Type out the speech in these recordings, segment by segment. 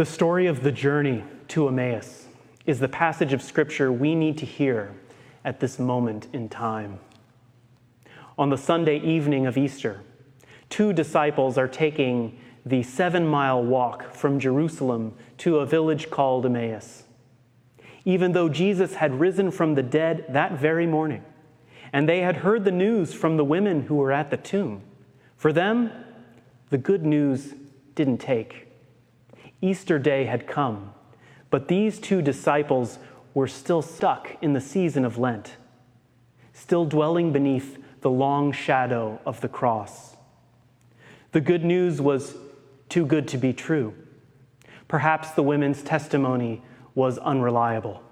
The story of the journey to Emmaus is the passage of Scripture we need to hear at this moment in time. On the Sunday evening of Easter, two disciples are taking the seven mile walk from Jerusalem to a village called Emmaus. Even though Jesus had risen from the dead that very morning, and they had heard the news from the women who were at the tomb, for them, the good news didn't take. Easter Day had come, but these two disciples were still stuck in the season of Lent, still dwelling beneath the long shadow of the cross. The good news was too good to be true. Perhaps the women's testimony was unreliable.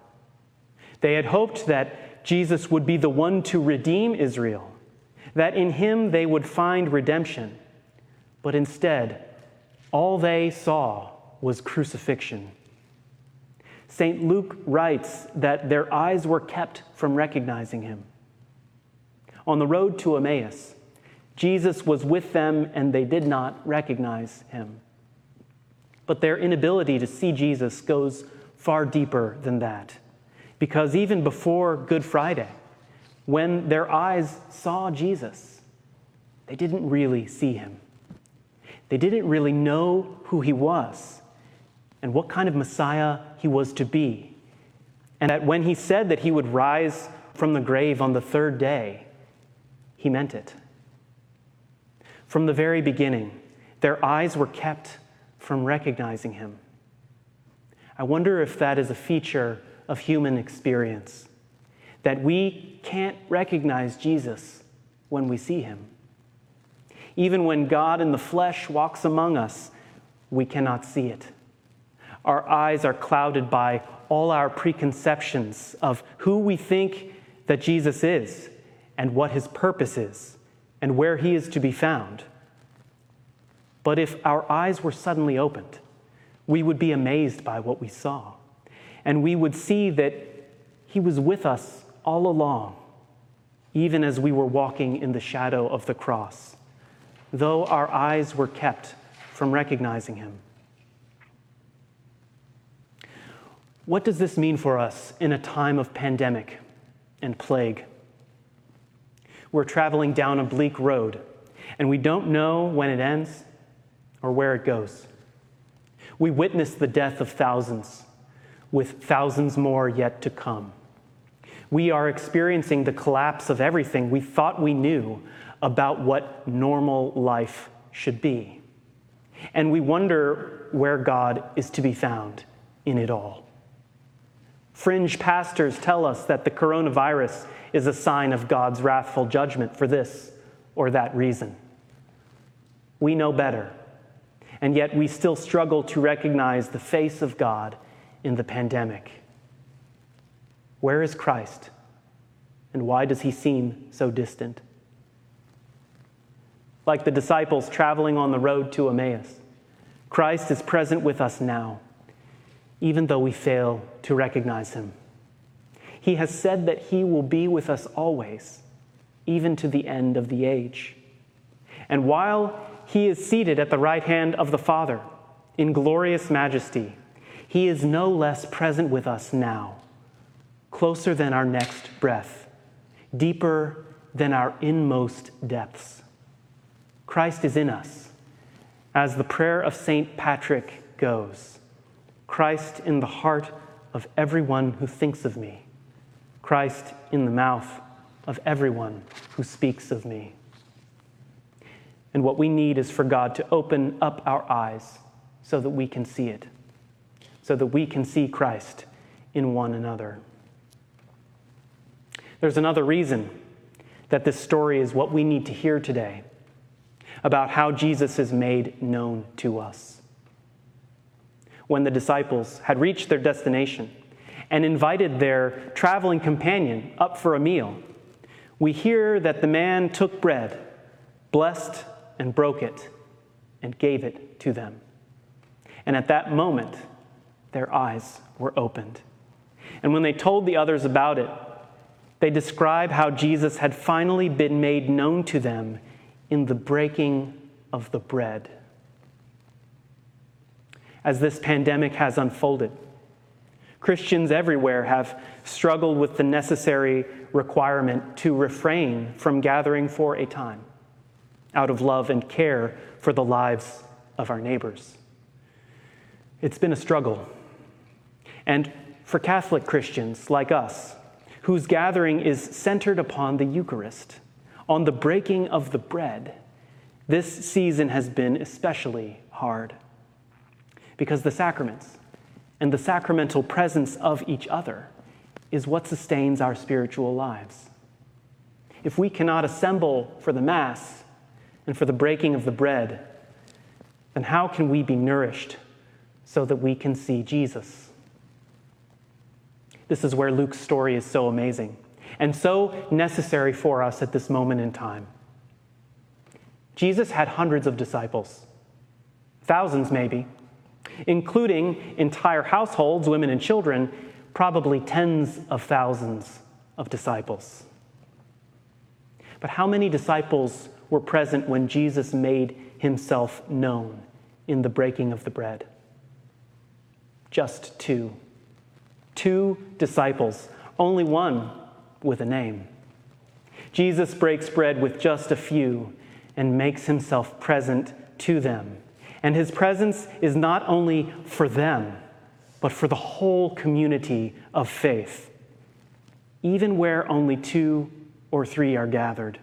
They had hoped that Jesus would be the one to redeem Israel, that in him they would find redemption. But instead, all they saw was crucifixion. St. Luke writes that their eyes were kept from recognizing him. On the road to Emmaus, Jesus was with them and they did not recognize him. But their inability to see Jesus goes far deeper than that. Because even before Good Friday, when their eyes saw Jesus, they didn't really see him. They didn't really know who he was and what kind of Messiah he was to be. And that when he said that he would rise from the grave on the third day, he meant it. From the very beginning, their eyes were kept from recognizing him. I wonder if that is a feature of human experience, that we can't recognize Jesus when we see him. Even when God in the flesh walks among us, we cannot see it. Our eyes are clouded by all our preconceptions of who we think that Jesus is and what his purpose is and where he is to be found. But if our eyes were suddenly opened, we would be amazed by what we saw. And we would see that he was with us all along, even as we were walking in the shadow of the cross though our eyes were kept from recognizing him. What does this mean for us in a time of pandemic and plague? We're traveling down a bleak road, and we don't know when it ends or where it goes. We witness the death of thousands, with thousands more yet to come. We are experiencing the collapse of everything we thought we knew about what normal life should be. And we wonder where God is to be found in it all. Fringe pastors tell us that the coronavirus is a sign of God's wrathful judgment for this or that reason. We know better, and yet we still struggle to recognize the face of God in the pandemic. Where is Christ, and why does he seem so distant? like the disciples traveling on the road to Emmaus. Christ is present with us now, even though we fail to recognize him. He has said that he will be with us always, even to the end of the age. And while he is seated at the right hand of the Father in glorious majesty, he is no less present with us now, closer than our next breath, deeper than our inmost depths. Christ is in us. As the prayer of St. Patrick goes Christ in the heart of everyone who thinks of me, Christ in the mouth of everyone who speaks of me. And what we need is for God to open up our eyes so that we can see it, so that we can see Christ in one another. There's another reason that this story is what we need to hear today about how Jesus is made known to us. When the disciples had reached their destination and invited their traveling companion up for a meal, we hear that the man took bread, blessed and broke it, and gave it to them. And at that moment, their eyes were opened. And when they told the others about it, they describe how Jesus had finally been made known to them in the breaking of the bread. As this pandemic has unfolded. Christians everywhere have struggled with the necessary requirement to refrain from gathering for a time out of love and care for the lives of our neighbors. It's been a struggle. And for Catholic Christians like us, whose gathering is centered upon the Eucharist, on the breaking of the bread, this season has been especially hard. Because the sacraments and the sacramental presence of each other is what sustains our spiritual lives. If we cannot assemble for the Mass and for the breaking of the bread, then how can we be nourished so that we can see Jesus? This is where Luke's story is so amazing and so necessary for us at this moment in time. Jesus had hundreds of disciples, thousands maybe, including entire households, women and children, probably tens of thousands of disciples. But how many disciples were present when Jesus made himself known in the breaking of the bread? Just two. Two disciples, only one with a name. Jesus breaks bread with just a few and makes himself present to them. And his presence is not only for them, but for the whole community of faith, even where only two or three are gathered.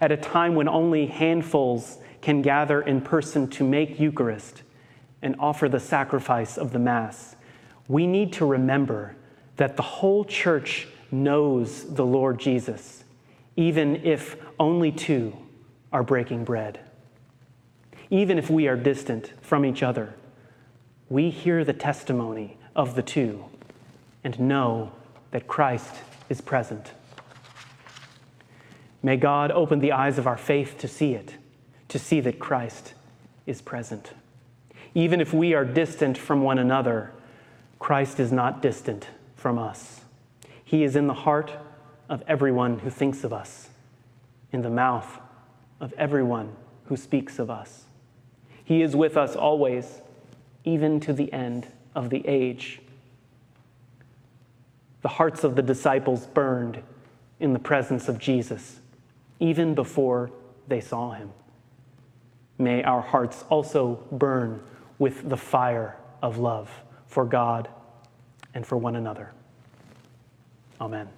At a time when only handfuls can gather in person to make Eucharist and offer the sacrifice of the Mass, we need to remember that the whole church knows the Lord Jesus, even if only two are breaking bread. Even if we are distant from each other, we hear the testimony of the two and know that Christ is present. May God open the eyes of our faith to see it, to see that Christ is present. Even if we are distant from one another, Christ is not distant from us. He is in the heart of everyone who thinks of us, in the mouth of everyone who speaks of us. He is with us always, even to the end of the age. The hearts of the disciples burned in the presence of Jesus, even before they saw him. May our hearts also burn with the fire of love for God and for one another. Amen.